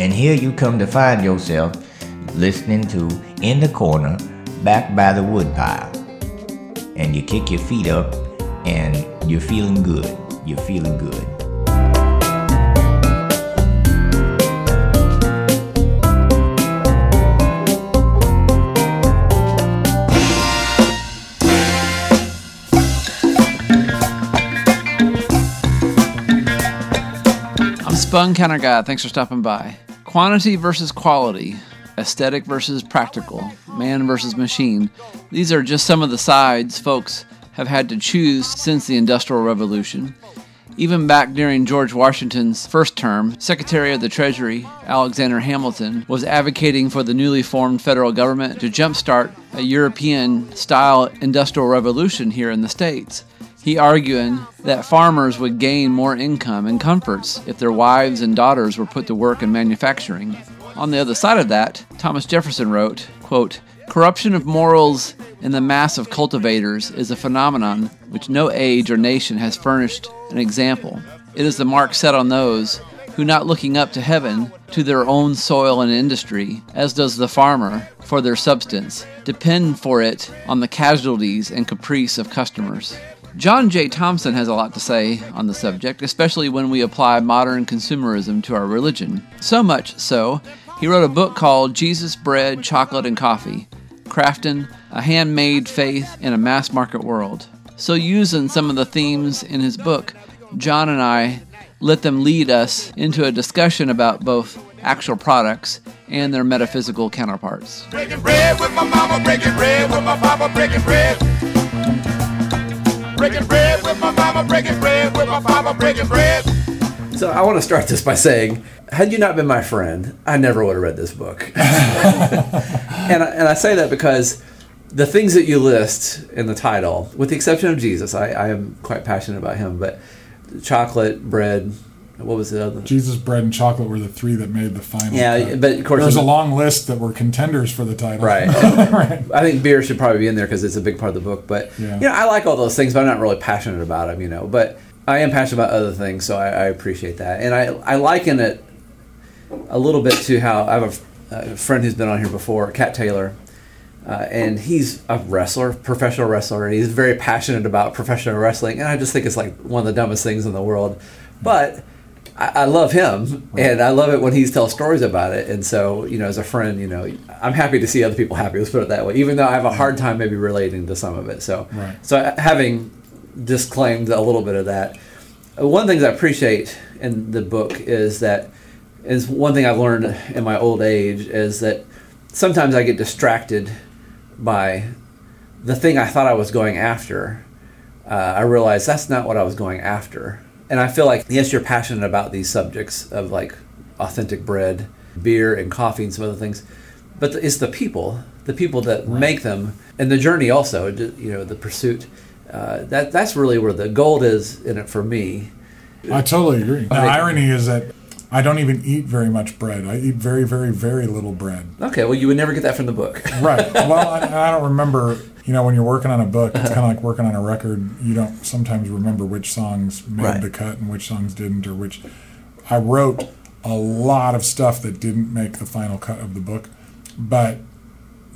And here you come to find yourself listening to In the Corner, back by the woodpile. And you kick your feet up and you're feeling good. You're feeling good. I'm Spun Counter Guy. Thanks for stopping by. Quantity versus quality, aesthetic versus practical, man versus machine. These are just some of the sides folks have had to choose since the Industrial Revolution. Even back during George Washington's first term, Secretary of the Treasury Alexander Hamilton was advocating for the newly formed federal government to jumpstart a European style industrial revolution here in the States. He arguing that farmers would gain more income and comforts if their wives and daughters were put to work in manufacturing. On the other side of that, Thomas Jefferson wrote, quote, Corruption of morals in the mass of cultivators is a phenomenon which no age or nation has furnished an example. It is the mark set on those who, not looking up to heaven, to their own soil and industry, as does the farmer, for their substance, depend for it on the casualties and caprice of customers. John J. Thompson has a lot to say on the subject, especially when we apply modern consumerism to our religion. So much so, he wrote a book called Jesus, Bread, Chocolate, and Coffee Crafting a Handmade Faith in a Mass Market World. So, using some of the themes in his book, John and I let them lead us into a discussion about both actual products and their metaphysical counterparts. Breaking bread with my mama, breaking bread with my papa, breaking bread. Breaking bread with my mama, breaking bread with my papa, breaking bread. So I want to start this by saying, had you not been my friend, I never would have read this book. and, I, and I say that because the things that you list in the title, with the exception of Jesus, I, I am quite passionate about him, but chocolate, bread, what was the other? Jesus, bread, and chocolate were the three that made the final. Yeah, cut. but of course, there's a long list that were contenders for the title. Right. right. I think beer should probably be in there because it's a big part of the book. But Yeah. you know, I like all those things, but I'm not really passionate about them. You know, but I am passionate about other things, so I, I appreciate that. And I I liken it a little bit to how I have a, a friend who's been on here before, Cat Taylor. Uh, and he's a wrestler, professional wrestler, and he's very passionate about professional wrestling. And I just think it's like one of the dumbest things in the world. But I, I love him, and I love it when he tells stories about it. And so, you know, as a friend, you know, I'm happy to see other people happy. Let's put it that way. Even though I have a hard time maybe relating to some of it. So, Right. so having disclaimed a little bit of that, uh, one of the things I appreciate in the book is that is one thing I've learned in my old age is that sometimes I get distracted by the thing I thought I was going after. Uh, I realize that's not what I was going after. And I feel like, yes, you're passionate about these subjects of like authentic bread, beer, and coffee, and some other things, but it's the people, the people that make them, and the journey also, you know, the pursuit. Uh, that that's really where the gold is in it for me. I totally agree. The irony is that I don't even eat very much bread. I eat very, very, very little bread. Okay, well, you would never get that from the book. Right. Well, I, I don't remember. You know, when you're working on a book, it's kind of like working on a record. You don't sometimes remember which songs made Right. the cut and which songs didn't, or which. I wrote a lot of stuff that didn't make the final cut of the book, but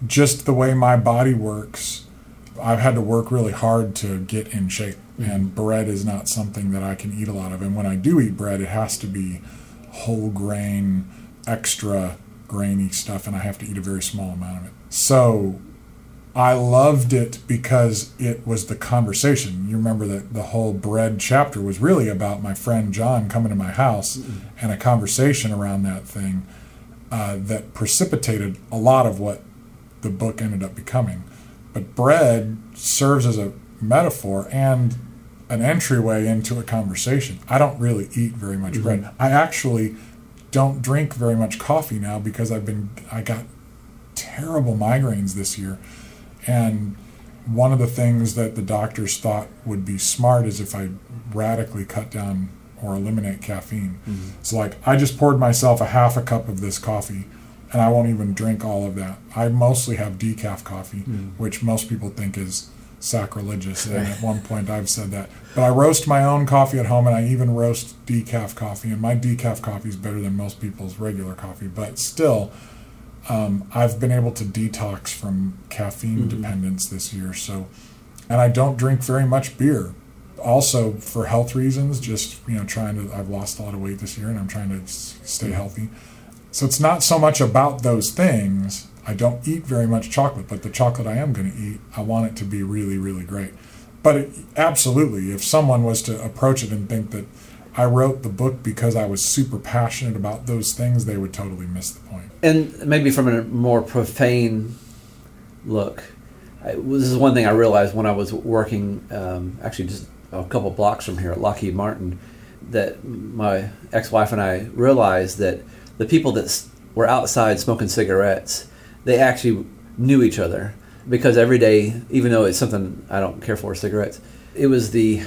just the way my body works, I've had to work really hard to get in shape. Mm-hmm. And bread is not something that I can eat a lot of. And when I do eat bread, it has to be whole grain, extra grainy stuff, and I have to eat a very small amount of it. So I loved it because it was the conversation. You remember that the whole bread chapter was really about my friend John coming to my house and a conversation around that thing uh, that precipitated a lot of what the book ended up becoming. But bread serves as a metaphor and an entryway into a conversation. I don't really eat very much mm-hmm. bread. I actually don't drink very much coffee now because I've been I got terrible migraines this year. And one of the things that the doctors thought would be smart is if I radically cut down or eliminate caffeine. Mm-hmm. So, like, I just poured myself a half a cup of this coffee and I won't even drink all of that. I mostly have decaf coffee, mm-hmm. which most people think is sacrilegious. And at one point, I've said that. But I roast my own coffee at home, and I even roast decaf coffee. And my decaf coffee is better than most people's regular coffee. But still, um, I've been able to detox from caffeine dependence this year. So, and I don't drink very much beer. Also, for health reasons, just you know, trying to. I've lost a lot of weight this year, and I'm trying to stay healthy. So it's not so much about those things. I don't eat very much chocolate, but the chocolate I am going to eat, I want it to be really, really great. But it, absolutely, if someone was to approach it and think that I wrote the book because I was super passionate about those things, they would totally miss the point. And maybe from a more profane look, I, this is one thing I realized when I was working, um, actually just a couple blocks from here at Lockheed Martin, that my ex-wife and I realized that the people that were outside smoking cigarettes, they actually knew each other because every day, even though it's something I don't care for, cigarettes, it was the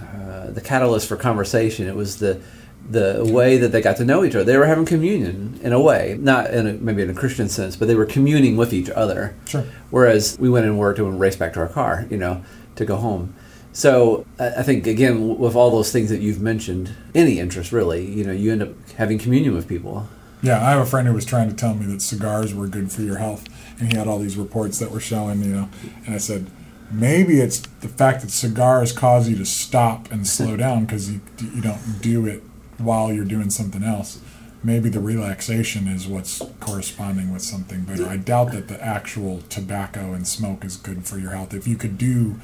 uh, the catalyst for conversation. It was the the way that they got to know each other. They were having communion in a way, not in a, maybe in a Christian sense, but they were communing with each other. Sure. Whereas we went and worked and raced back to our car, you know, to go home. So I I think again, with all those things that you've mentioned, any interest really, you know, you end up having communion with people. Yeah, I have a friend who was trying to tell me that cigars were good for your health, and he had all these reports that were showing, you know, and I said, maybe it's the fact that cigars cause you to stop and slow down because you, you don't do it while you're doing something else. Maybe the relaxation is what's corresponding with something better. I doubt that the actual tobacco and smoke is good for your health. If you could do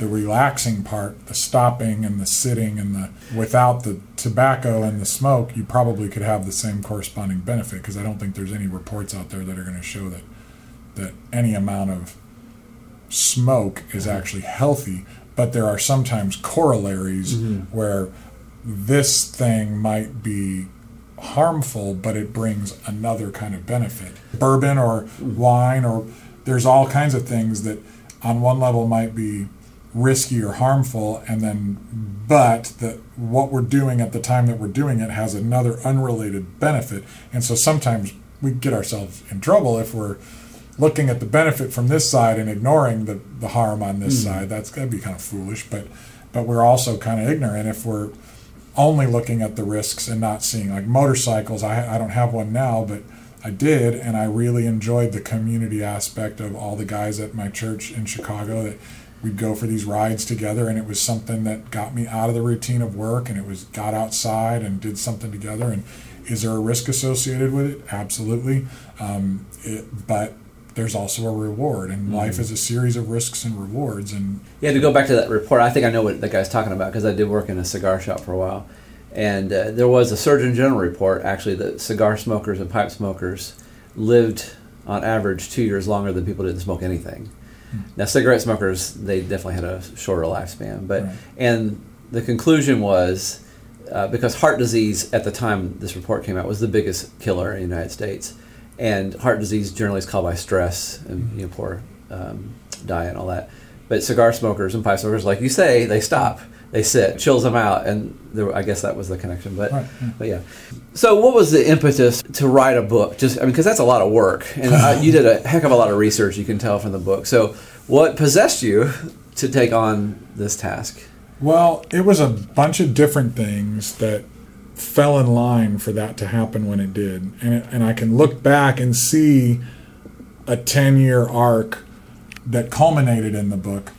the relaxing part, the stopping and the sitting and the without the tobacco and the smoke, you probably could have the same corresponding benefit because I don't think there's any reports out there that are going to show that that any amount of smoke is mm-hmm. actually healthy, but there are sometimes corollaries mm-hmm. where this thing might be harmful, but it brings another kind of benefit. Bourbon or mm-hmm. wine, or there's all kinds of things that on one level might be risky or harmful, and then, but that what we're doing at the time that we're doing it has another unrelated benefit. And so sometimes we get ourselves in trouble if we're looking at the benefit from this side and ignoring the, the harm on this hmm. side. That's got to be kind of foolish, but but we're also kind of ignorant if we're only looking at the risks and not seeing like motorcycles. I, I don't have one now, but I did, and I really enjoyed the community aspect of all the guys at my church in Chicago that we'd go for these rides together, and it was something that got me out of the routine of work, and it was got outside and did something together. And is there a risk associated with it? Absolutely, um, it, but there's also a reward, and life is a series of risks and rewards, and Yeah, to go back to that report, I think I know what that guy's talking about because I did work in a cigar shop for a while, and uh, there was a Surgeon General report actually that cigar smokers and pipe smokers lived on average two years longer than people didn't smoke anything. Now, cigarette smokers they definitely had a shorter lifespan, but Right. and the conclusion was uh, because heart disease at the time this report came out was the biggest killer in the United States, and heart disease generally is caused by stress and you know, poor um, diet and all that. But cigar smokers and pipe smokers, like you say, they stop, they sit, chills them out, and there, I guess that was the connection. But Right, yeah. but yeah. So what was the impetus to write a book? Just I mean, because that's a lot of work, and uh, you did a heck of a lot of research. You can tell from the book. So what possessed you to take on this task? Well, it was a bunch of different things that fell in line for that to happen when it did. And, it, and I can look back and see a 10 year arc that culminated in the book.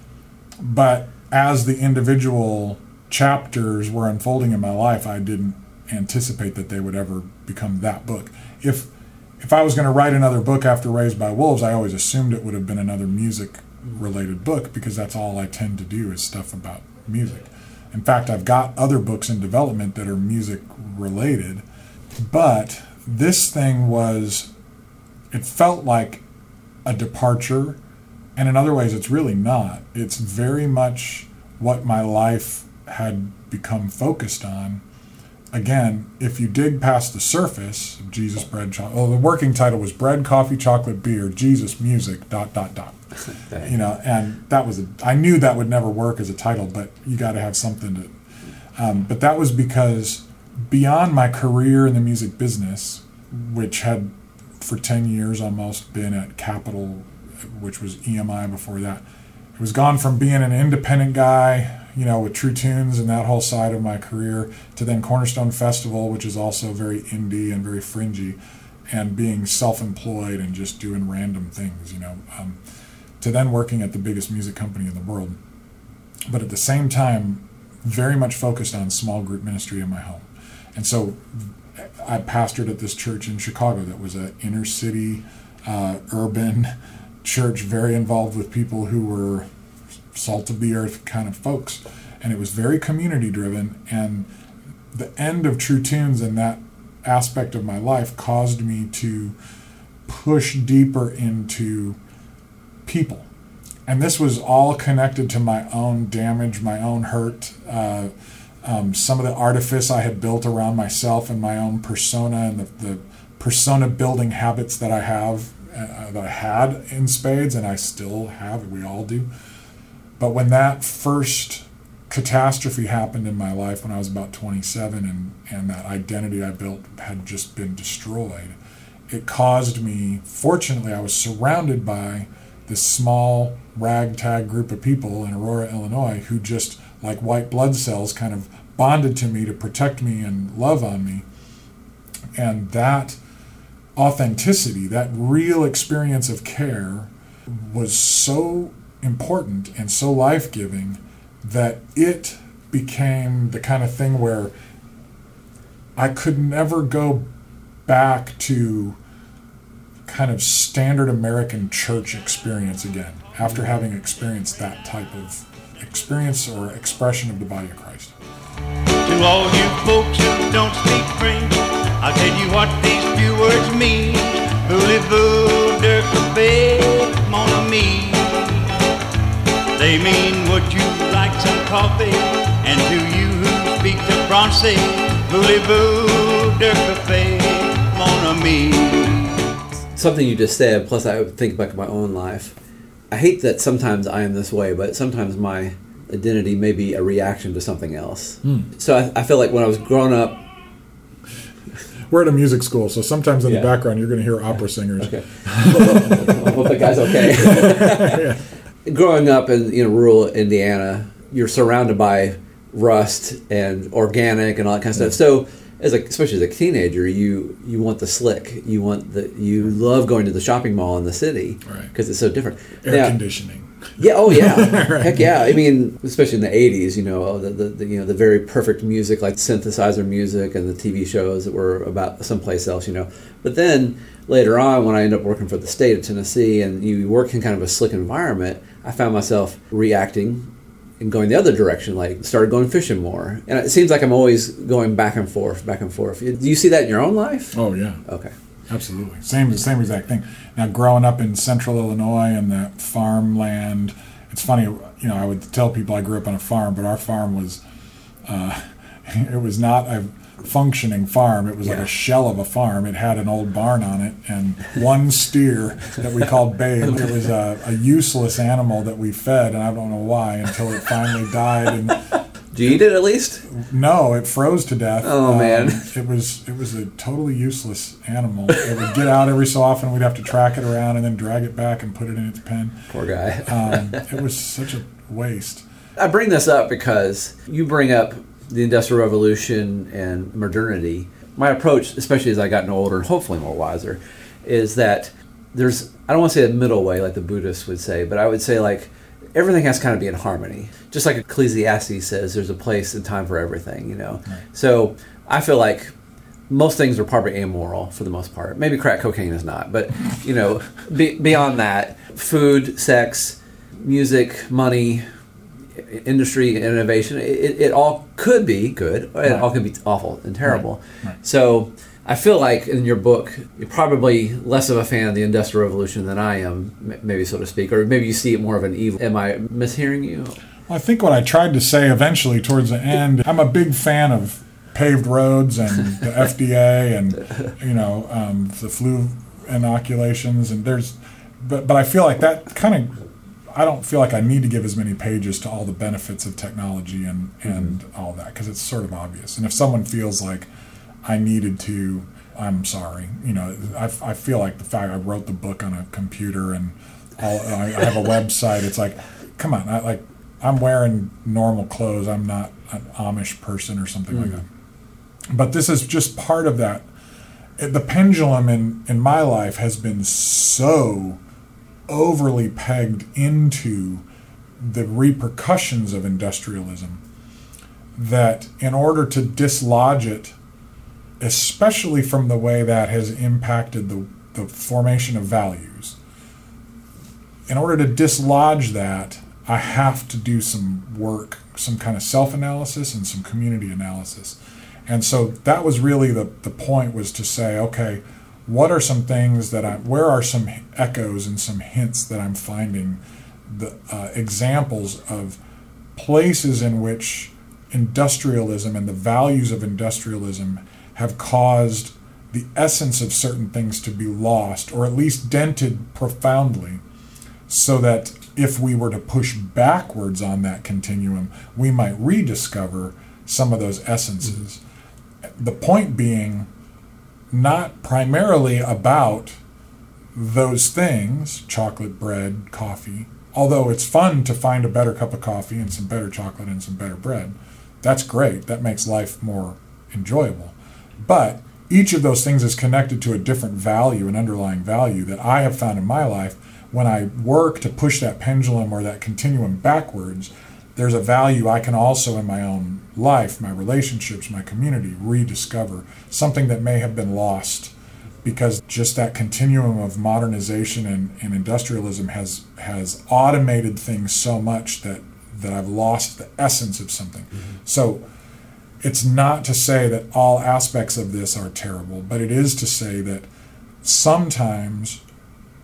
But as the individual chapters were unfolding in my life, I didn't anticipate that they would ever become that book. If if I was going to write another book after Raised by Wolves, I always assumed it would have been another music related book because that's all I tend to do is stuff about music. In fact, I've got other books in development that are music related, but this thing was, it felt like a departure, and in other ways, it's really not. It's very much what my life had become focused on again, if you dig past the surface Jesus bread chocolate, oh, the working title was bread, coffee, chocolate, beer, Jesus music, dot dot dot. You know, and that was a, I knew that would never work as a title, but you got to have something to. Um, but that was because beyond my career in the music business, which had for ten years almost been at Capitol, which was EMI before that, It was gone from being an independent guy, you know, with True Tunes and that whole side of my career, to then Cornerstone Festival, which is also very indie and very fringy, and being self-employed and just doing random things, you know, um, to then working at the biggest music company in the world. But at the same time, very much focused on small group ministry in my home. And so I pastored at this church in Chicago that was an inner city, uh, urban church, very involved with people who were salt of the earth kind of folks. And it was very community driven. And the end of True Tunes and that aspect of my life caused me to push deeper into people. And this was all connected to my own damage, my own hurt, uh, um, some of the artifice I had built around myself and my own persona and the, the persona building habits that I have, that I had in spades, and I still have, we all do. But when that first catastrophe happened in my life when I was about 27 and, and that identity I built had just been destroyed, it caused me, fortunately, I was surrounded by this small ragtag group of people in Aurora, Illinois, who just, like white blood cells, kind of bonded to me to protect me and love on me. And that authenticity, that real experience of care, was so important and so life giving that it became the kind of thing where I could never go back to kind of standard American church experience again after having experienced that type of experience or expression of the body of Christ. To all you folks don't speak I'll tell you what these few words mean. Voulez-vous de café, mon ami? They mean would you like some coffee? And to you who speak the Francais, voulez-vous de café, mon ami? something you just said, plus I think back to my own life. I hate that sometimes I am this way, but sometimes my identity may be a reaction to something else. Hmm. So I, I feel like when I was growing up, We're at a music school, so sometimes in Yeah. the background you're going to hear opera singers. okay, I hope the guy's okay. growing up in you know rural Indiana, you're surrounded by rust and organic and all that kind of stuff. So as a, especially as a teenager, you you want the slick, you want the you love going to the shopping mall in the city Right. because it's so different. Air Now- conditioning. Yeah. Oh, yeah. Heck yeah. I mean, especially in the '80s, you know, the, the, the you know the very perfect music, like synthesizer music, and the TV shows that were about someplace else, you know. But then later on, when I ended up working for the state of Tennessee, and you work in kind of a slick environment, I found myself reacting and going the other direction. Like started going fishing more, and it seems like I'm always going back and forth, back and forth. Do you see that in your own life? Oh yeah. Okay. Absolutely. Same same exact thing. Now growing up in central Illinois and that farmland, it's funny, you know, I would tell people I grew up on a farm, but our farm was uh, it was not a functioning farm. It was like a shell of a farm. It had an old barn on it and one steer that we called Babe. It was a, a useless animal that we fed, and I don't know why until it finally died. And Do you eat it at least? no, it froze to death. Um, Oh, man. It was it was a totally useless animal. It would get out every so often. We'd have to track it around and then drag it back and put it in its pen. Poor guy. Um, it was such a waste. I bring this up because you bring up the Industrial Revolution and modernity. My approach, especially as I gotten older and hopefully more wiser, is that there's, I don't want to say a middle way like the Buddhists would say, but I would say like everything has to kind of be in harmony. Just like Ecclesiastes says, there's a place and time for everything, you know? So I feel like most things are probably amoral for the most part. Maybe crack cocaine is not, but you know, be, beyond that, food, sex, music, money, industry, innovation, it, it all could be good, it Right. all could be awful and terrible. Right, right. So I feel like in your book, you're probably less of a fan of the Industrial Revolution than I am, maybe so to speak, or maybe you see it more of an evil. Am I mishearing you? Well, I think what I tried to say eventually towards the end, I'm a big fan of paved roads and the FDA and you know um, the flu inoculations and there's, but but I feel like that kind of. I don't feel like I need to give as many pages to all the benefits of technology and, and all that because it's sort of obvious. And if someone feels like I needed to, I'm sorry. You know, I, I feel like the fact I wrote the book on a computer and all, I, I have a website. It's like come on, I, like I'm wearing normal clothes. I'm not an Amish person or something like hmm. that. But this is just part of that. The pendulum in in my life has been so overly pegged into the repercussions of industrialism that in order to dislodge it, especially from the way that has impacted the, the formation of values, in order to dislodge that, I have to do some work, some kind of self analysis and some community analysis. And so that was really the, the point was to say, okay, what are some things that I, where are some echoes and some hints that I'm finding, the uh, examples of places in which industrialism and the values of industrialism have caused the essence of certain things to be lost or at least dented profoundly so that if we were to push backwards on that continuum, we might rediscover some of those essences. The point being not primarily about those things chocolate, bread, coffee. Although it's fun to find a better cup of coffee and some better chocolate and some better bread. That's great. That makes life more enjoyable. But each of those things is connected to a different value, an underlying value that I have found in my life. When I work to push that pendulum or that continuum backwards, there's a value I can also in my own life, my relationships, my community rediscover. Something that may have been lost because just that continuum of modernization and, and industrialism has has automated things so much that that I've lost the essence of something. Mm-hmm. So it's not to say that all aspects of this are terrible, but it is to say that sometimes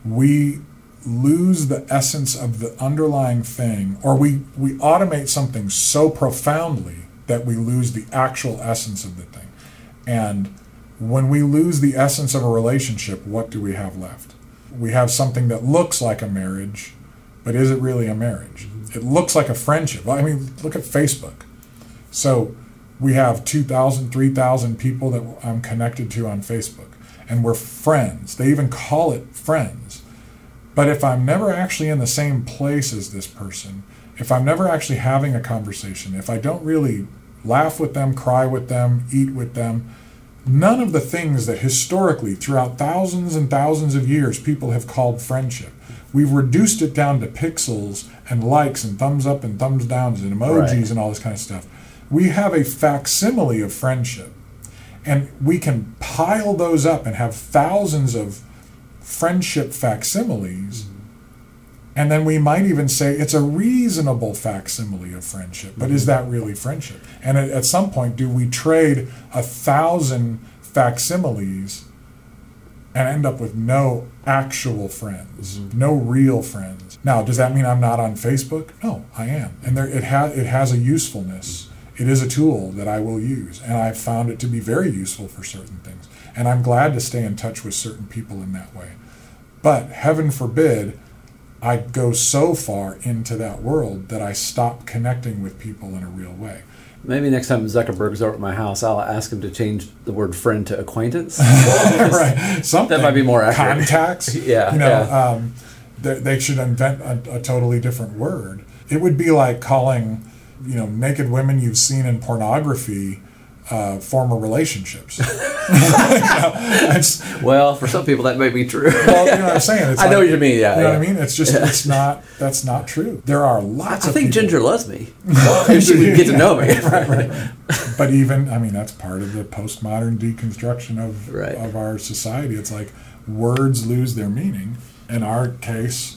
we lose the essence of the underlying thing or we, we automate something so profoundly that we lose the actual essence of the thing. And when we lose the essence of a relationship, what do we have left? We have something that looks like a marriage, but is it really a marriage? Mm-hmm. It looks like a friendship. I mean, look at Facebook. So we have 2,000, 3,000 people that I'm connected to on Facebook, and we're friends. They even call it friends. But if I'm never actually in the same place as this person, if I'm never actually having a conversation, if I don't really laugh with them, cry with them, eat with them, none of the things that historically, throughout thousands and thousands of years, people have called friendship. We've reduced it down to pixels and likes and thumbs up and thumbs downs and emojis Right. and all this kind of stuff. We have a facsimile of friendship. And we can pile those up and have thousands of friendship facsimiles. And then we might even say it's a reasonable facsimile of friendship. But is mm-hmm. that really friendship? And at, at some point, do we trade a thousand facsimiles and end up with no actual friends, mm-hmm. no real friends? Now, does that mean I'm not on Facebook? No, I am. And there, it, ha- it has a usefulness. It is a tool that I will use. And I've found it to be very useful for certain things. And I'm glad to stay in touch with certain people in that way. But heaven forbid I go so far into that world that I stop connecting with people in a real way. Maybe next time Zuckerberg's over at my house, I'll ask him to change the word friend to acquaintance. right. Something. That might be more accurate. Contacts. Yeah, You know, yeah. Um, they, they should invent a, a totally different word. It would be like calling, you know, naked women you've seen in pornography uh, former relationships. You know, well, for some people that may be true. well, you know what I'm saying? It's I know what you mean, yeah, You know yeah. what I mean? It's just, it's not, that's not true. There are lots of. I of think people- Ginger loves me. she would get to know me. right, right. But even, I mean, that's part of the postmodern deconstruction of Right. of our society. It's like words lose their meaning. In our case,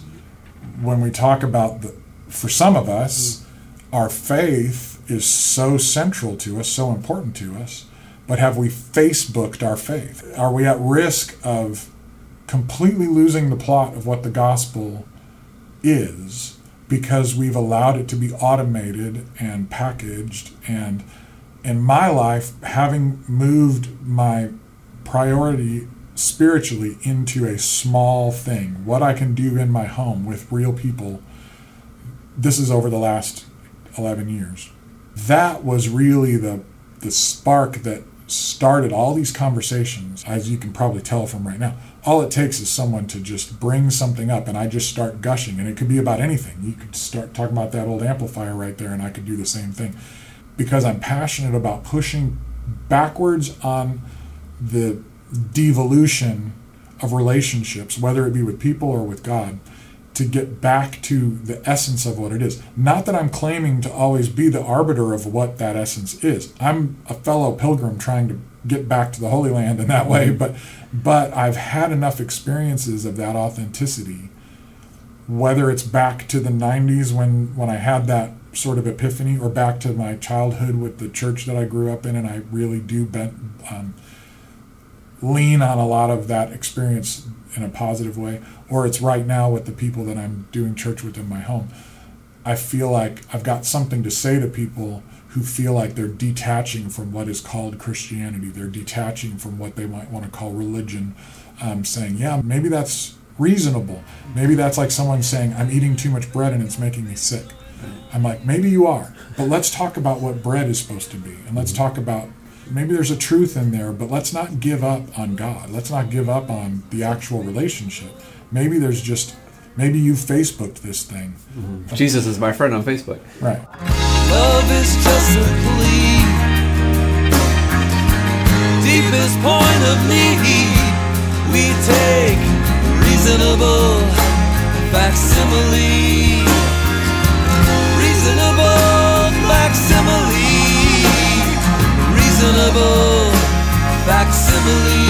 when we talk about the, for some of us, our faith is so central to us, so important to us. But have we Facebooked our faith? Are we at risk of completely losing the plot of what the gospel is because we've allowed it to be automated and packaged and in my life having moved my priority spiritually into a small thing what i can do in my home with real people this is over the last 11 years that was really the the spark that started all these conversations, as you can probably tell from right now. All it takes is someone to just bring something up, and I just start gushing. And it could be about anything. You could start talking about that old amplifier right there, and I could do the same thing. Because I'm passionate about pushing backwards on the devolution of relationships, whether it be with people or with God, to get back to the essence of what it is. Not that I'm claiming to always be the arbiter of what that essence is. I'm a fellow pilgrim trying to get back to the Holy Land in that way, but but I've had enough experiences of that authenticity, whether it's back to the 90s when when I had that sort of epiphany, or back to my childhood with the church that I grew up in, and I really do bent, um, lean on a lot of that experience in a positive way, or it's right now with the people that I'm doing church with in my home. I feel like I've got something to say to people who feel like they're detaching from what is called Christianity. They're detaching from what they might want to call religion, um, saying, yeah, maybe that's reasonable. Maybe that's like someone saying, I'm eating too much bread and it's making me sick. I'm like, maybe you are, but let's talk about what bread is supposed to be. And let's talk about maybe there's a truth in there, but let's not give up on God. Let's not give up on the actual relationship. Maybe there's just, maybe you Facebooked this thing. Mm-hmm. Jesus is my friend on Facebook. Right. Love is just a plea. Deepest point of need. We take reasonable facsimile. Reasonable facsimile. Reasonable facsimile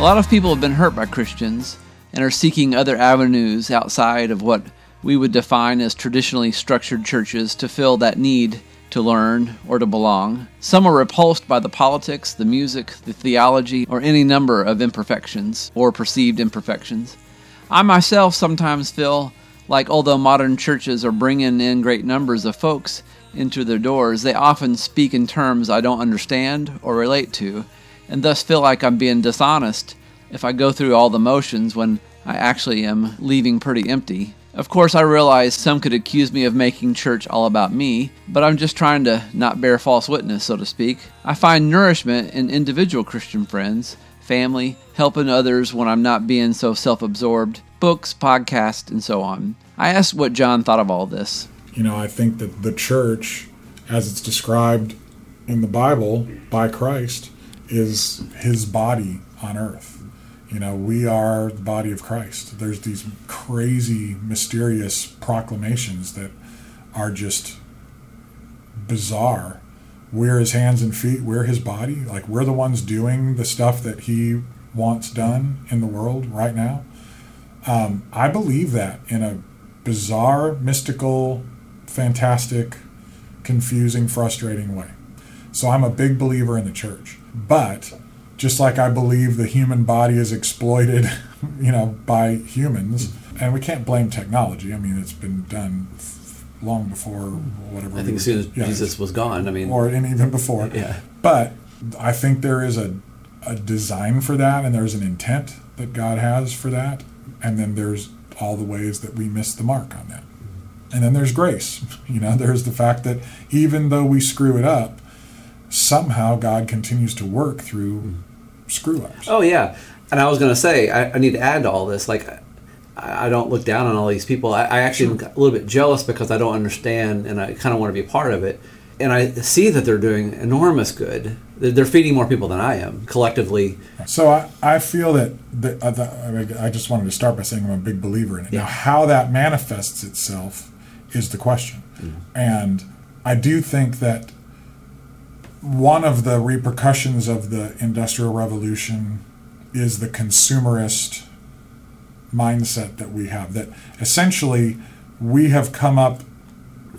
A lot of people have been hurt by Christians and are seeking other avenues outside of what we would define as traditionally structured churches to fill that need to learn or to belong. Some are repulsed by the politics, the music, the theology, or any number of imperfections or perceived imperfections. I myself sometimes feel like although modern churches are bringing in great numbers of folks into their doors, they often speak in terms I don't understand or relate to, and thus feel like I'm being dishonest if I go through all the motions when I actually am leaving pretty empty. Of course, I realize some could accuse me of making church all about me, but I'm just trying to not bear false witness, so to speak. I find nourishment in individual Christian friends, family, helping others when I'm not being so self absorbed, books, podcasts, and so on. I asked what John thought of all this. You know, I think that the church, as it's described in the Bible by Christ, is his body on earth. You know, we are the body of Christ. There's these crazy, mysterious proclamations that are just bizarre. We're his hands and feet, we're his body. Like, we're the ones doing the stuff that he wants done in the world right now. Um, I believe that in a bizarre, mystical, fantastic, confusing, frustrating way. So I'm a big believer in the church. But just like I believe the human body is exploited, you know, by humans, and we can't blame technology. I mean, it's been done long before whatever. I think as soon as yeah, Jesus was gone, I mean, or and even before. Yeah. But I think there is a, a design for that, and there's an intent that God has for that, and then there's all the ways that we miss the mark on that. And then there's grace. You know, there's the fact that even though we screw it up, somehow God continues to work through screw ups. Oh yeah, and I was gonna say I, I need to add to all this. Like, I, I don't look down on all these people. I, I actually am a little bit jealous because I don't understand, and I kind of want to be a part of it. And I see that they're doing enormous good. They're, they're feeding more people than I am collectively. So I, I feel that, that, uh, I, I just wanted to start by saying I'm a big believer in it. Yeah. Now, how that manifests itself is the question. And I do think that one of the repercussions of the Industrial Revolution is the consumerist mindset that we have. That essentially we have come up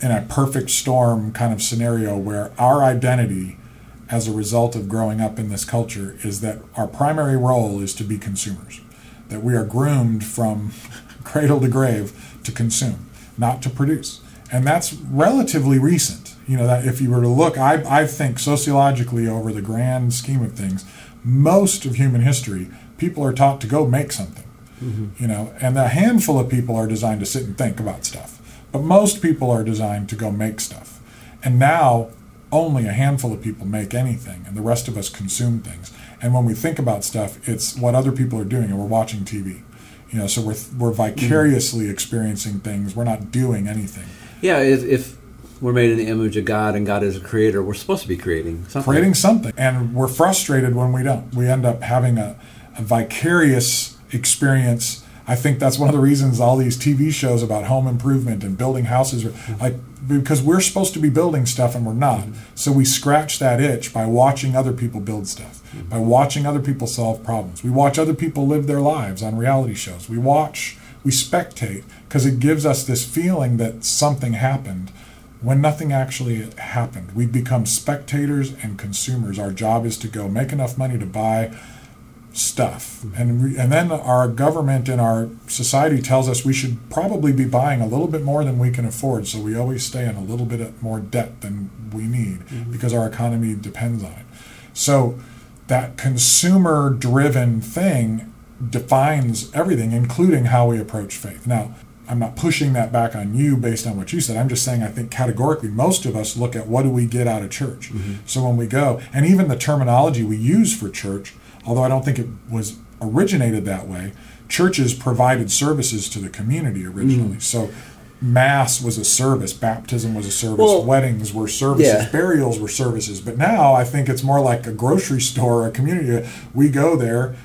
in a perfect storm kind of scenario where our identity as a result of growing up in this culture is that our primary role is to be consumers. That we are groomed from cradle to grave to consume, not to produce. And that's relatively recent. You know, that if you were to look, I, I think sociologically over the grand scheme of things, most of human history, people are taught to go make something. Mm-hmm. You know, and a handful of people are designed to sit and think about stuff. But most people are designed to go make stuff. And now only a handful of people make anything, and the rest of us consume things. And when we think about stuff, it's what other people are doing, and we're watching TV. You know, so we're we're mm-hmm. vicariously experiencing things. We're not doing anything. Yeah, if, if we're made in the image of God and God is a creator, we're supposed to be creating something. creating something. And we're frustrated when we don't. We end up having a, a vicarious experience. I think that's one of the reasons all these TV shows about home improvement and building houses are like because we're supposed to be building stuff and we're not. So we scratch that itch by watching other people build stuff, by watching other people solve problems. We watch other people live their lives on reality shows. We watch, we spectate because it gives us this feeling that something happened when nothing actually happened. We become spectators and consumers. Our job is to go make enough money to buy stuff, and we, and then our government and our society tells us we should probably be buying a little bit more than we can afford. So we always stay in a little bit more debt than we need mm-hmm. because our economy depends on it. So that consumer-driven thing defines everything, including how we approach faith. Now, I'm not pushing that back on you based on what you said. I'm just saying I think categorically most of us look at what do we get out of church. Mm-hmm. So when we go, and even the terminology we use for church, although I don't think it was originated that way, churches provided services to the community originally. Mm. So mass was a service, baptism was a service, Well, weddings were services, yeah. burials were services. But now I think it's more like a grocery store, a community. We go there,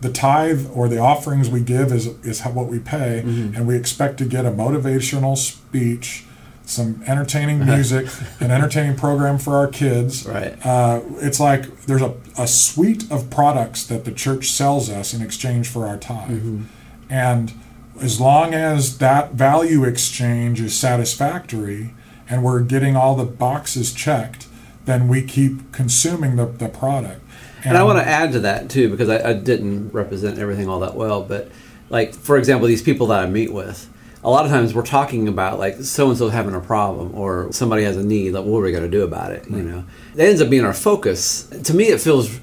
the tithe or the offerings we give is is what we pay, Mm-hmm. and we expect to get a motivational speech, some entertaining music, an entertaining program for our kids. Right. Uh, it's like there's a, a suite of products that the church sells us in exchange for our tithe, Mm-hmm. and as long as that value exchange is satisfactory and we're getting all the boxes checked, then we keep consuming the, the product. And I want to add to that too, because I, I didn't represent everything all that well. But like, for example, these people that I meet with, a lot of times we're talking about like so and so having a problem or somebody has a need. Like, what are we going to do about it? You know, that ends up being our focus. To me, it feels.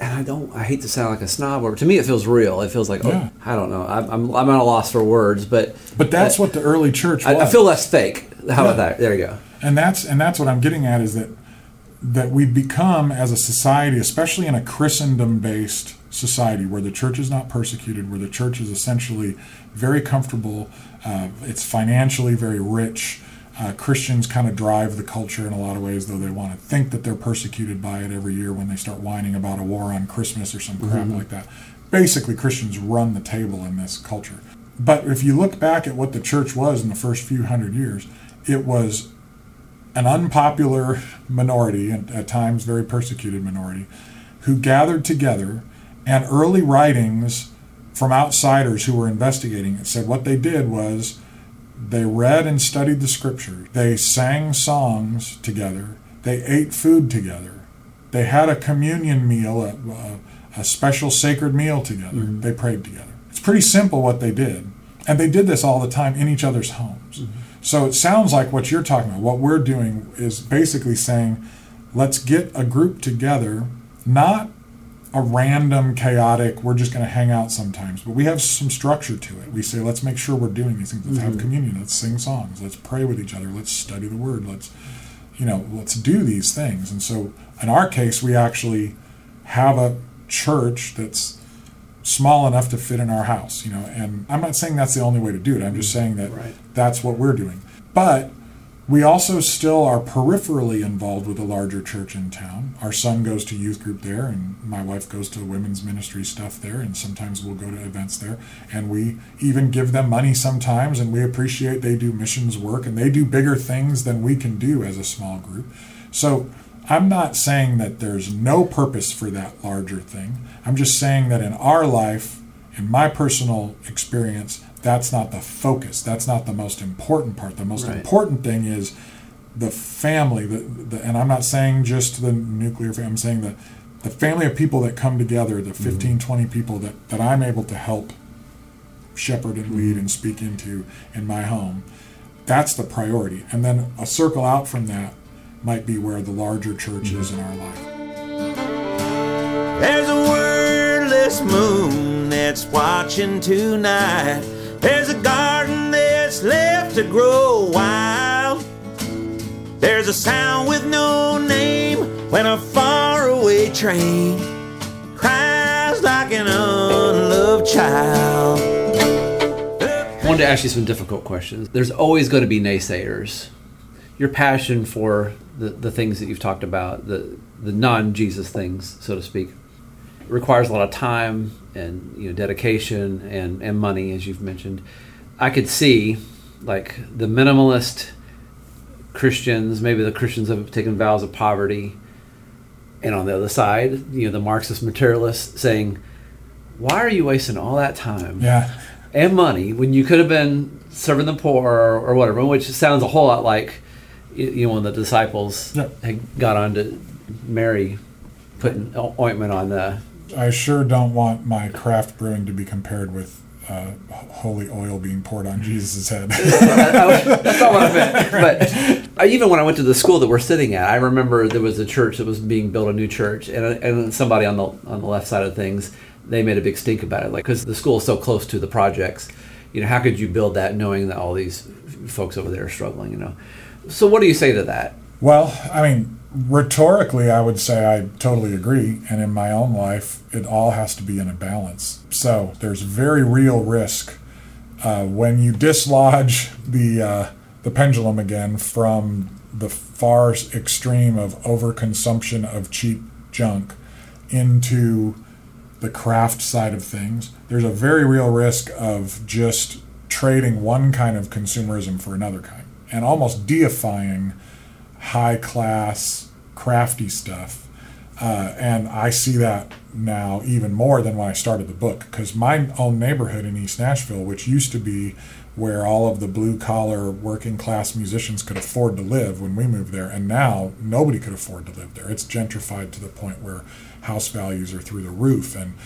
And I don't. I hate to sound like a snob, but to me, it feels real. It feels like oh, Yeah. oh, I don't know. I'm, I'm I'm at a loss for words, but But that's what the early church was. I, I feel less fake. How Yeah. about that? There you go. and that's and that's what I'm getting at is that that we've become as a society, especially in a Christendom-based society where the church is not persecuted, where the church is essentially very comfortable, uh, it's financially very rich. Uh, Christians kind of drive the culture in a lot of ways, though they want to think that they're persecuted by it every year when they start whining about a war on Christmas or some crap like that. Basically, Christians run the table in this culture. But if you look back at what the church was in the first few hundred years, it was an unpopular minority, and at times very persecuted minority, who gathered together, and early writings from outsiders who were investigating it said what they did was they read and studied the scriptures, they sang songs together, they ate food together, they had a communion meal, a, a, a special sacred meal together, mm-hmm. they prayed together. It's pretty simple what they did. And they did this all the time in each other's homes. Mm-hmm. So it sounds like what you're talking about. What we're doing is basically saying, let's get a group together, not a random, chaotic, we're just going to hang out sometimes, but we have some structure to it. We say, let's make sure we're doing these things. Let's have mm-hmm. communion. Let's sing songs. Let's pray with each other. Let's study the word. Let's, you know, let's do these things. And so in our case, we actually have a church that's small enough to fit in our house, you know. And I'm not saying that's the only way to do it. I'm just mm. saying that Right. that's what we're doing. But we also still are peripherally involved with a larger church in town. Our son goes to youth group there, and my wife goes to women's ministry stuff there, and sometimes we'll go to events there. And we even give them money sometimes, and we appreciate they do missions work, and they do bigger things than we can do as a small group. So I'm not saying that there's no purpose for that larger thing. I'm just saying that in our life, in my personal experience, that's not the focus. That's not the most important part. The most Right. important thing is the family. The, the, and I'm not saying just the nuclear family. I'm saying the, the family of people that come together, the mm-hmm. 15, 20 people that, that I'm able to help shepherd and lead mm-hmm. and speak into in my home. That's the priority. And then a circle out from that might be where the larger church is in our life. There's a wordless moon that's watching tonight. There's a garden that's left to grow wild. There's a sound with no name when a faraway train cries like an unloved child. I wanted to ask you some difficult questions. There's always going to be naysayers. Your passion for the, the things that you've talked about, the, the non Jesus things, so to speak, requires a lot of time and you know dedication and, and money, as you've mentioned. I could see like the minimalist Christians, maybe the Christians have taken vows of poverty, and on the other side, you know, the Marxist materialists saying, "Why are you wasting all that time?" Yeah. and money when you could have been serving the poor or, or whatever, which sounds a whole lot like you know when the disciples had got on to Mary putting ointment on the. I sure don't want my craft brewing to be compared with uh, holy oil being poured on Jesus' head. That's not what I meant. But I, even when I went to the school that we're sitting at, I remember there was a church that was being built, a new church, and, and somebody on the on the left side of things, they made a big stink about it, like because the school is so close to the projects. You know, how could you build that knowing that all these folks over there are struggling? You know, so what do you say to that? Well, I mean, rhetorically, I would say I totally agree. And in my own life, it all has to be in a balance. So there's very real risk uh, when you dislodge the uh, the pendulum again from the far extreme of overconsumption of cheap junk into the craft side of things. There's a very real risk of just trading one kind of consumerism for another kind and almost deifying high class crafty stuff. Uh, and i see that now even more than when i started the book because my own neighborhood in east nashville which used to be where all of the blue collar working class musicians could afford to live when we moved there and now nobody could afford to live there. It's gentrified to the point where house values are through the roof and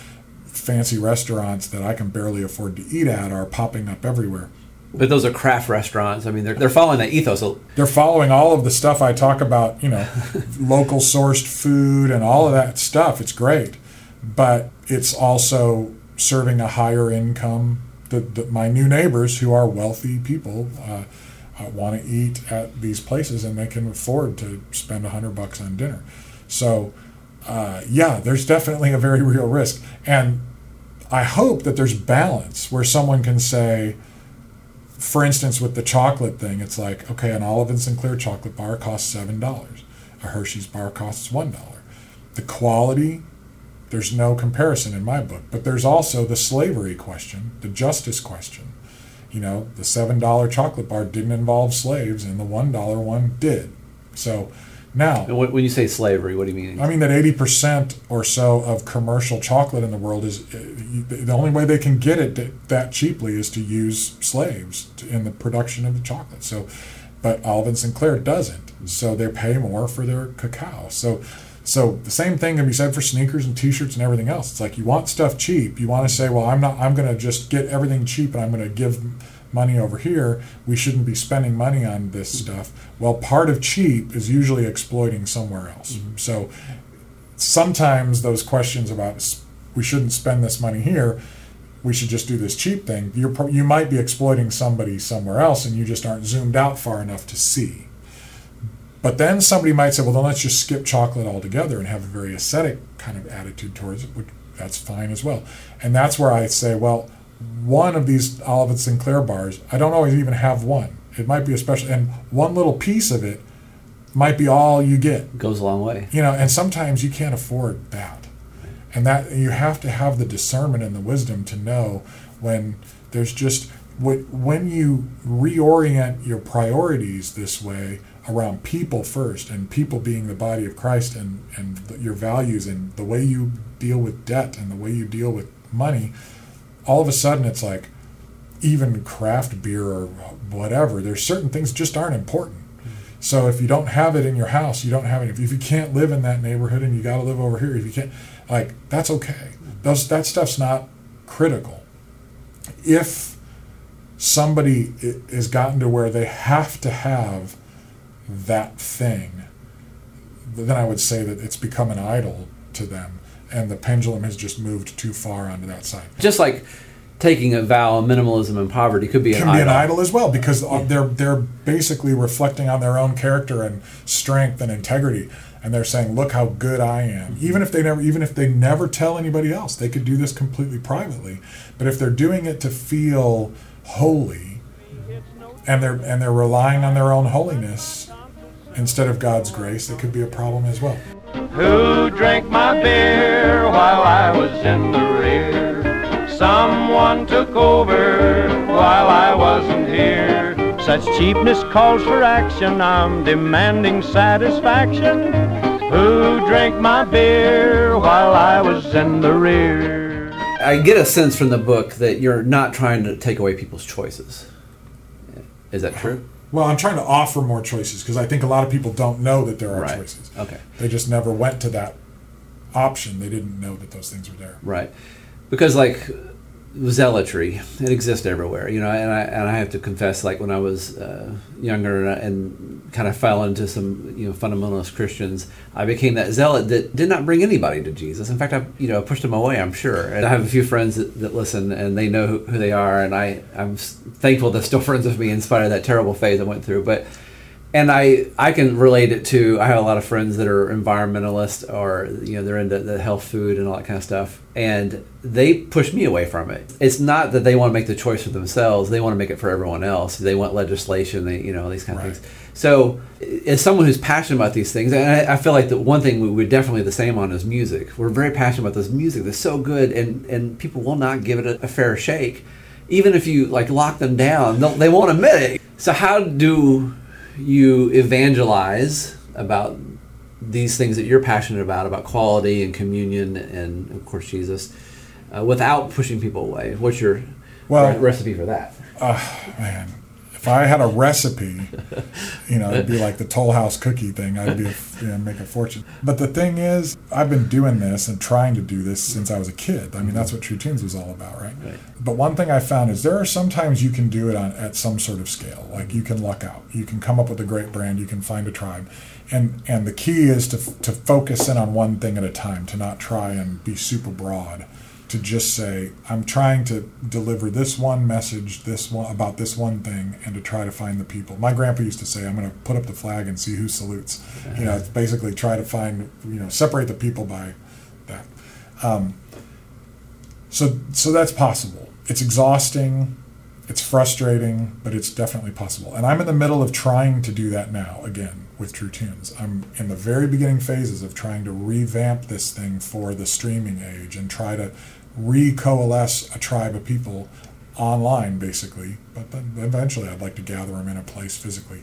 fancy restaurants that i can barely afford to eat at are popping up everywhere But those are craft restaurants. I mean, they're, they're following that ethos. They're following all of the stuff I talk about, you know, local sourced food and all of that stuff. It's great, but it's also serving a higher income. The, the, my new neighbors, who are wealthy people, uh, uh, want to eat at these places and they can afford to spend a hundred bucks on dinner. So, uh, yeah, there's definitely a very real risk, and I hope that there's balance where someone can say for instance, with the chocolate thing, it's like, okay, an Olive and Sinclair chocolate bar costs $7. A Hershey's bar costs $1. The quality, there's no comparison in my book. But there's also the slavery question, the justice question. You know, the $7 chocolate bar didn't involve slaves, and the $1 one did. So now, and when you say slavery, what do you mean? I mean that 80% or so of commercial chocolate in the world is uh, the only way they can get it that- cheaply is to use slaves in the production of the chocolate. So, but Olive and Sinclair doesn't. So they pay more for their cacao. So, so the same thing can be said for sneakers and T-shirts and everything else. It's like you want stuff cheap. You want to say, well, I'm not. I'm going to just get everything cheap, and I'm going to give money over here. We shouldn't be spending money on this stuff. Well, part of cheap is usually exploiting somewhere else. Mm-hmm. So sometimes those questions about we shouldn't spend this money here, we should just do this cheap thing. You're, you might be exploiting somebody somewhere else, and you just aren't zoomed out far enough to see. But then somebody might say, well, then let's just skip chocolate altogether and have a very ascetic kind of attitude towards it, which that's fine as well. And that's where I say, well, one of these Olive and Sinclair bars, I don't always even have one. It might be a special, and one little piece of it might be all you get goes a long way. you know and sometimes you can't afford that and that you have to have the discernment and the wisdom to know when there's just wh- when you reorient your priorities this way around people first and people being the body of christ and and your values and the way you deal with debt and the way you deal with money all of a sudden it's like even craft beer or whatever there's certain things just aren't important so if you don't have it in your house, you don't have it. If, you can't live in that neighborhood and you got to live over here, if you can't, like that's okay. Those that stuff's not critical. If somebody has gotten to where they have to have that thing, then I would say that it's become an idol to them, and the pendulum has just moved too far onto that side. Just like taking a vow of minimalism and poverty could be an can idol. be an idol as well because uh they're they're basically reflecting on their own character and strength and integrity and they're saying look how good I am even if they never even if they never tell anybody else they could do this completely privately but if they're doing it to feel holy and they're and they're relying on their own holiness instead of God's grace it could be a problem as well Who drank my beer while I was in the rear? Someone took over while I wasn't here. Such cheapness calls for action. I'm demanding satisfaction. Who drank my beer while I was in the rear? I get a sense from the book that you're not trying to take away people's choices. Is that true? Well I'm trying to offer more choices because I think a lot of people don't know that there are Right. choices Okay. they just never went to that option they didn't know that those things were there Right. Because like zealotry, it exists everywhere, you know. And I and I have to confess, like when I was uh, younger and, and kind of fell into some you know fundamentalist Christians, I became that zealot that did not bring anybody to Jesus. In fact, I you know pushed them away. I'm sure. And I have a few friends that, that listen and they know who, who they are, and I I'm thankful they're still friends with me in spite of that terrible phase I went through. But and I I can relate it to I have a lot of friends that are environmentalists or you know they're into the health food and all that kind of stuff and they push me away from it. It's not that they want to make the choice for themselves; they want to make it for everyone else. They want legislation, they you know these kind of Right. things. So as someone who's passionate about these things, and I, I feel like the one thing we, we're definitely the same on is music. We're very passionate about this music that's so good, and and people will not give it a, a fair shake, even if you like lock them down. They won't admit it. So how do you evangelize about these things that you're passionate about, about quality and communion, and of course Jesus, uh, without pushing people away? What's your Well- re- recipe for that? man, if I had a recipe, you know, it'd be like the Toll House cookie thing. I'd be, a, you know, make a fortune. But the thing is, I've been doing this and trying to do this since I was a kid. I mean, that's what True Tunes was all about, right? Right. But one thing I found is there are sometimes you can do it on at some sort of scale. Like you can luck out. You can come up with a great brand. You can find a tribe, and and the key is to to focus in on one thing at a time. To not try and be super broad to just say i'm trying to deliver this one message this one about this one thing and to try to find the people. My grandpa used to say i'm going to put up the flag and see who salutes. You know basically try to find you know separate the people by that. Um, so so that's possible. It's exhausting it's frustrating but it's definitely possible. And i'm in the middle of trying to do that now again with true tunes. I'm in the very beginning phases of trying to revamp this thing for the streaming age and try to re-coalesce a tribe of people online basically. But eventually i'd like to gather them in a place physically.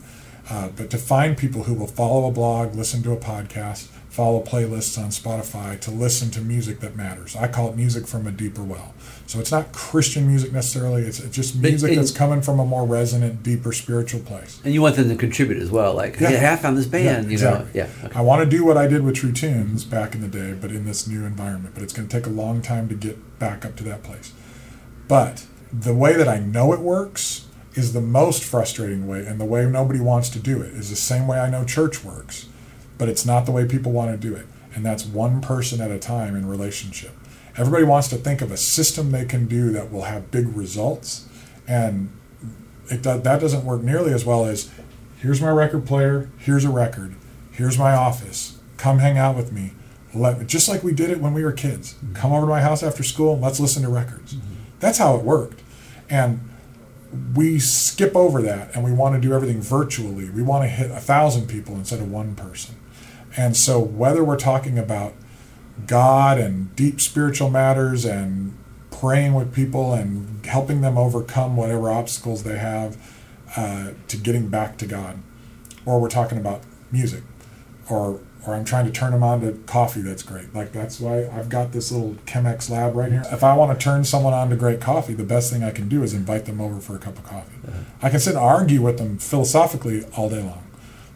Uh, but to find people who will follow a blog listen to a podcast follow playlists on spotify to listen to music that matters. I call it music from a deeper well so it's not christian music necessarily it's, just music that's coming from a more resonant deeper spiritual place And you want them to contribute as well, like, Yeah. hey, I found this band, you exactly. know, yeah. okay. I want to do what I did with True Tunes back in the day, but in this new environment. But it's going to take a long time to get back up to that place. But the way that I know it works is the most frustrating way, and the way nobody wants to do it is the same way I know church works, but it's not the way people want to do it. And that's one person at a time in relationship. Everybody wants to think of a system they can do that will have big results, and it that doesn't work nearly as well as here's my record player, here's a record, here's my office, come hang out with me. Let just like we did it when we were kids. Mm-hmm. Come over to my house after school and let's listen to records. Mm-hmm. That's how it worked. And we skip over that and we want to do everything virtually. We want to hit a thousand people instead of one person. And so whether we're talking about God and deep spiritual matters and praying with people and helping them overcome whatever obstacles they have uh, to getting back to God, or we're talking about music, or or I'm trying to turn them on to coffee that's great. Like that's why I've got this little Chemex lab right here. If I want to turn someone on to great coffee, the best thing I can do is invite them over for a cup of coffee. I can sit and argue with them philosophically all day long.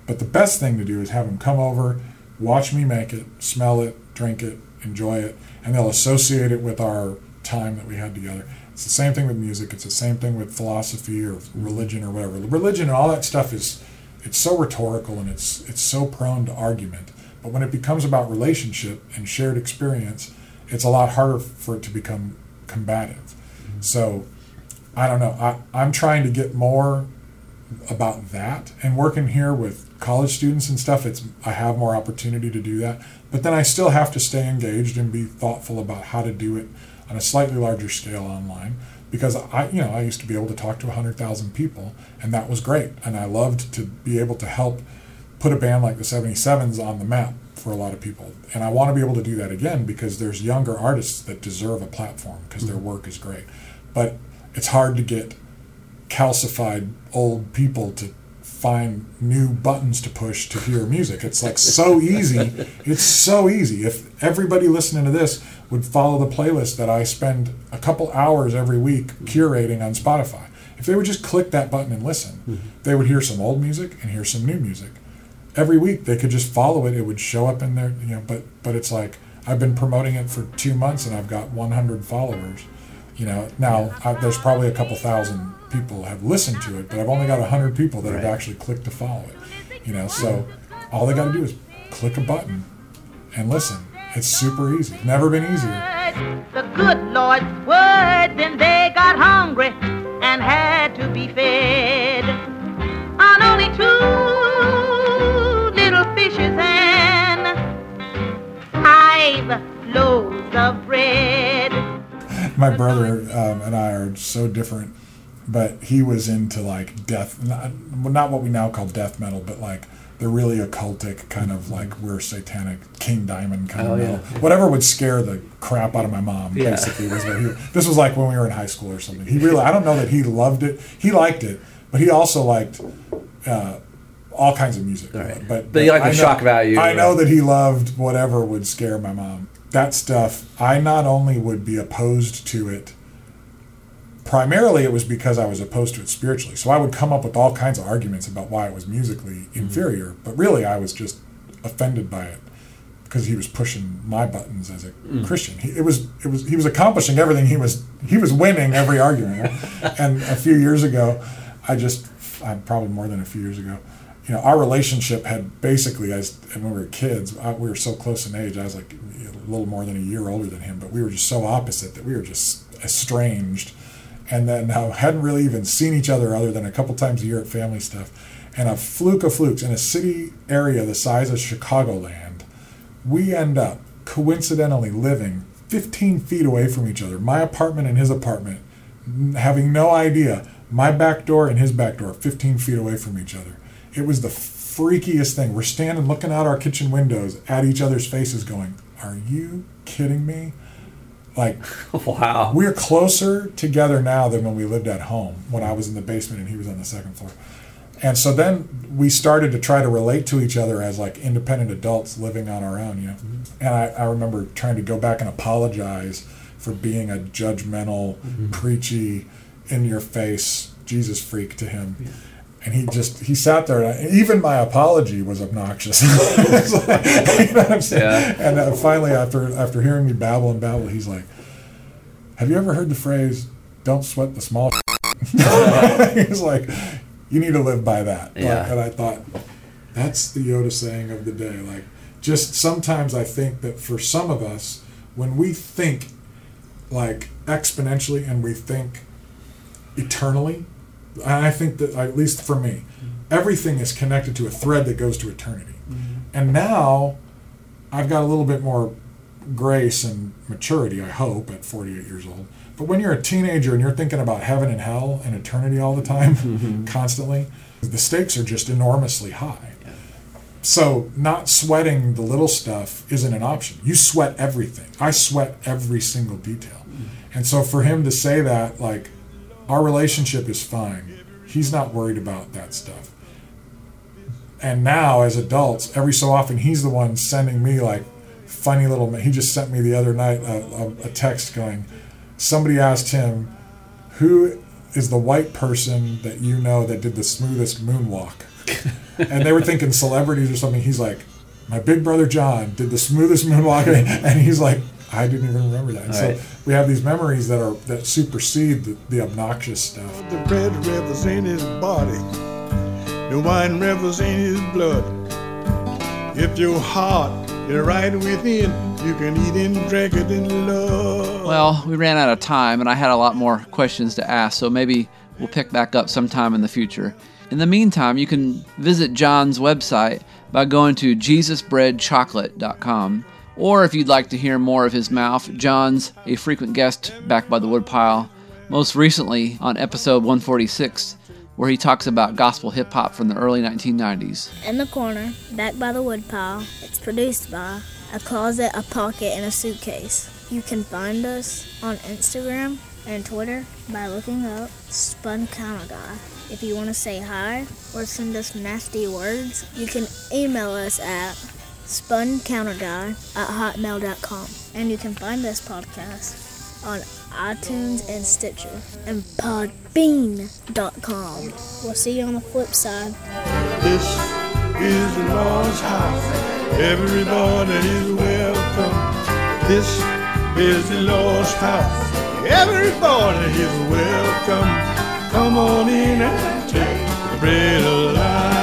But the best thing to do is have them come over, watch me make it, smell it, drink it, enjoy it, and they'll associate it with our time that we had together. It's the same thing with music. It's the same thing with philosophy or religion or whatever. Religion and all that stuff is it's so rhetorical and it's it's so prone to argument. But when it becomes about relationship and shared experience, it's a lot harder for it to become combative. Mm-hmm. So I don't know. I, I'm trying to get more about that and working here with college students and stuff it's i have more opportunity to do that but then i still have to stay engaged and be thoughtful about how to do it on a slightly larger scale online because i you know i used to be able to talk to 100000 people and that was great. And i loved to be able to help put a band like the 77s on the map for a lot of people. And i want to be able to do that again because there's younger artists that deserve a platform because their mm-hmm. work is great. But it's hard to get calcified old people to find new buttons to push to hear music. It's like so easy. It's so easy. If everybody listening to this would follow the playlist that I spend a couple hours every week curating on Spotify, if they would just click that button and listen, mm-hmm. they would hear some old music and hear some new music. Every week they could just follow it. It would show up in their, you know, but but it's like I've been promoting it for 2 months and I've got 100 followers. You know, now I, there's probably a couple thousand people have listened to it, but I've only got hundred people that have actually clicked to follow it. You know, so all they got to do is click a button and listen. It's super easy. Never been easier. the good Lord's word, then they got hungry and had to be fed on only two little fishes and five loaves of bread. My brother um, and I are so different, but he was into like death, not, not what we now call death metal, but like the really occultic kind of like we're satanic King Diamond kind Oh, of yeah. metal. Whatever would scare the crap out of my mom, Yeah. basically was what he. This was like when we were in high school or something. He really, I don't know that he loved it. He liked it, but he also liked. Uh, all kinds of music, Right. but But you like the I know- shock value, I know that he loved whatever would scare my mom. That stuff, I not only would be opposed to it, primarily it was because I was opposed to it spiritually. So I would come up with all kinds of arguments about why it was musically mm-hmm. inferior, but really I was just offended by it because he was pushing my buttons as a mm. Christian. He, it was it was he was accomplishing everything. He was he was winning every argument. and a few years ago, I just I'm probably more than a few years ago. You know, our relationship had basically, as when we were kids, I, we were so close in age. I was like little more than a year older than him, but we were just so opposite that we were just estranged. And then hadn't really even seen each other other than a couple times a year at family stuff. And a fluke of flukes in a city area the size of Chicagoland, we end up coincidentally living 15 feet away from each other, my apartment and his apartment, having no idea. My back door and his back door, 15 feet away from each other. It was the freakiest thing. We're standing looking out our kitchen windows at each other's faces, going, Are you kidding me? Like, Wow. we're closer together now than when we lived at home, when I was in the basement and he was on the second floor. And so then we started to try to relate to each other as like independent adults living on our own, you know. Mm-hmm. And I, I remember trying to go back and apologize for being a judgmental, mm-hmm. preachy, in your face Jesus freak to him. And he just he sat there, and I, even my apology was obnoxious. Like, you know what I'm saying? Yeah. And uh, finally, after after hearing me babble and babble, he's like, "Have you ever heard the phrase, don't sweat the small?" he's like, "You need to live by that." Like, Yeah. and I thought, that's the Yoda saying of the day. Like, just sometimes I think that for some of us, when we think like exponentially and we think eternally, I think that at least for me, mm-hmm. everything is connected to a thread that goes to eternity. Mm-hmm. And now I've got a little bit more grace and maturity, I hope, at 48 years old. But when you're a teenager and you're thinking about heaven and hell and eternity all the time, mm-hmm. constantly, the stakes are just enormously high. So not sweating the little stuff isn't an option. You sweat everything. I sweat every single detail. And so for him to say that, like, our relationship is fine. He's not worried about that stuff. And now, as adults, every so often, he's the one sending me like funny little. He just sent me the other night a, a, a text going, somebody asked him, "Who is the white person that you know that did the smoothest moonwalk?" and they were thinking celebrities or something. He's like, "My big brother John did the smoothest moonwalk," and he's like, "I didn't even remember that." And so Right. we have these memories that are that supersede the, the obnoxious stuff. The red rivers in his body, the wine rivers in his blood. If your heart You're right within. You can eat and drink it in love. Well, we ran out of time, and I had a lot more questions to ask, so maybe we'll pick back up sometime in the future. In the meantime, you can visit John's website by going to JesusBreadChocolate.com. Or if you'd like to hear more of his mouth, John's a frequent guest back by the woodpile, most recently on episode 146, where he talks about gospel hip hop from the early 1990s. In the corner, back by the woodpile, it's produced by a closet, a pocket, and a suitcase. You can find us on Instagram and Twitter by looking up Spun Counter Guy. If you want to say hi or send us nasty words, you can email us at spuncounterguy at hotmail.com. And you can find this podcast on iTunes and Stitcher and podbean.com. We'll see you on the flip side. This is the Lord's house. Everybody is welcome. This is the Lord's house. Everybody is welcome. Come on in and take the of life.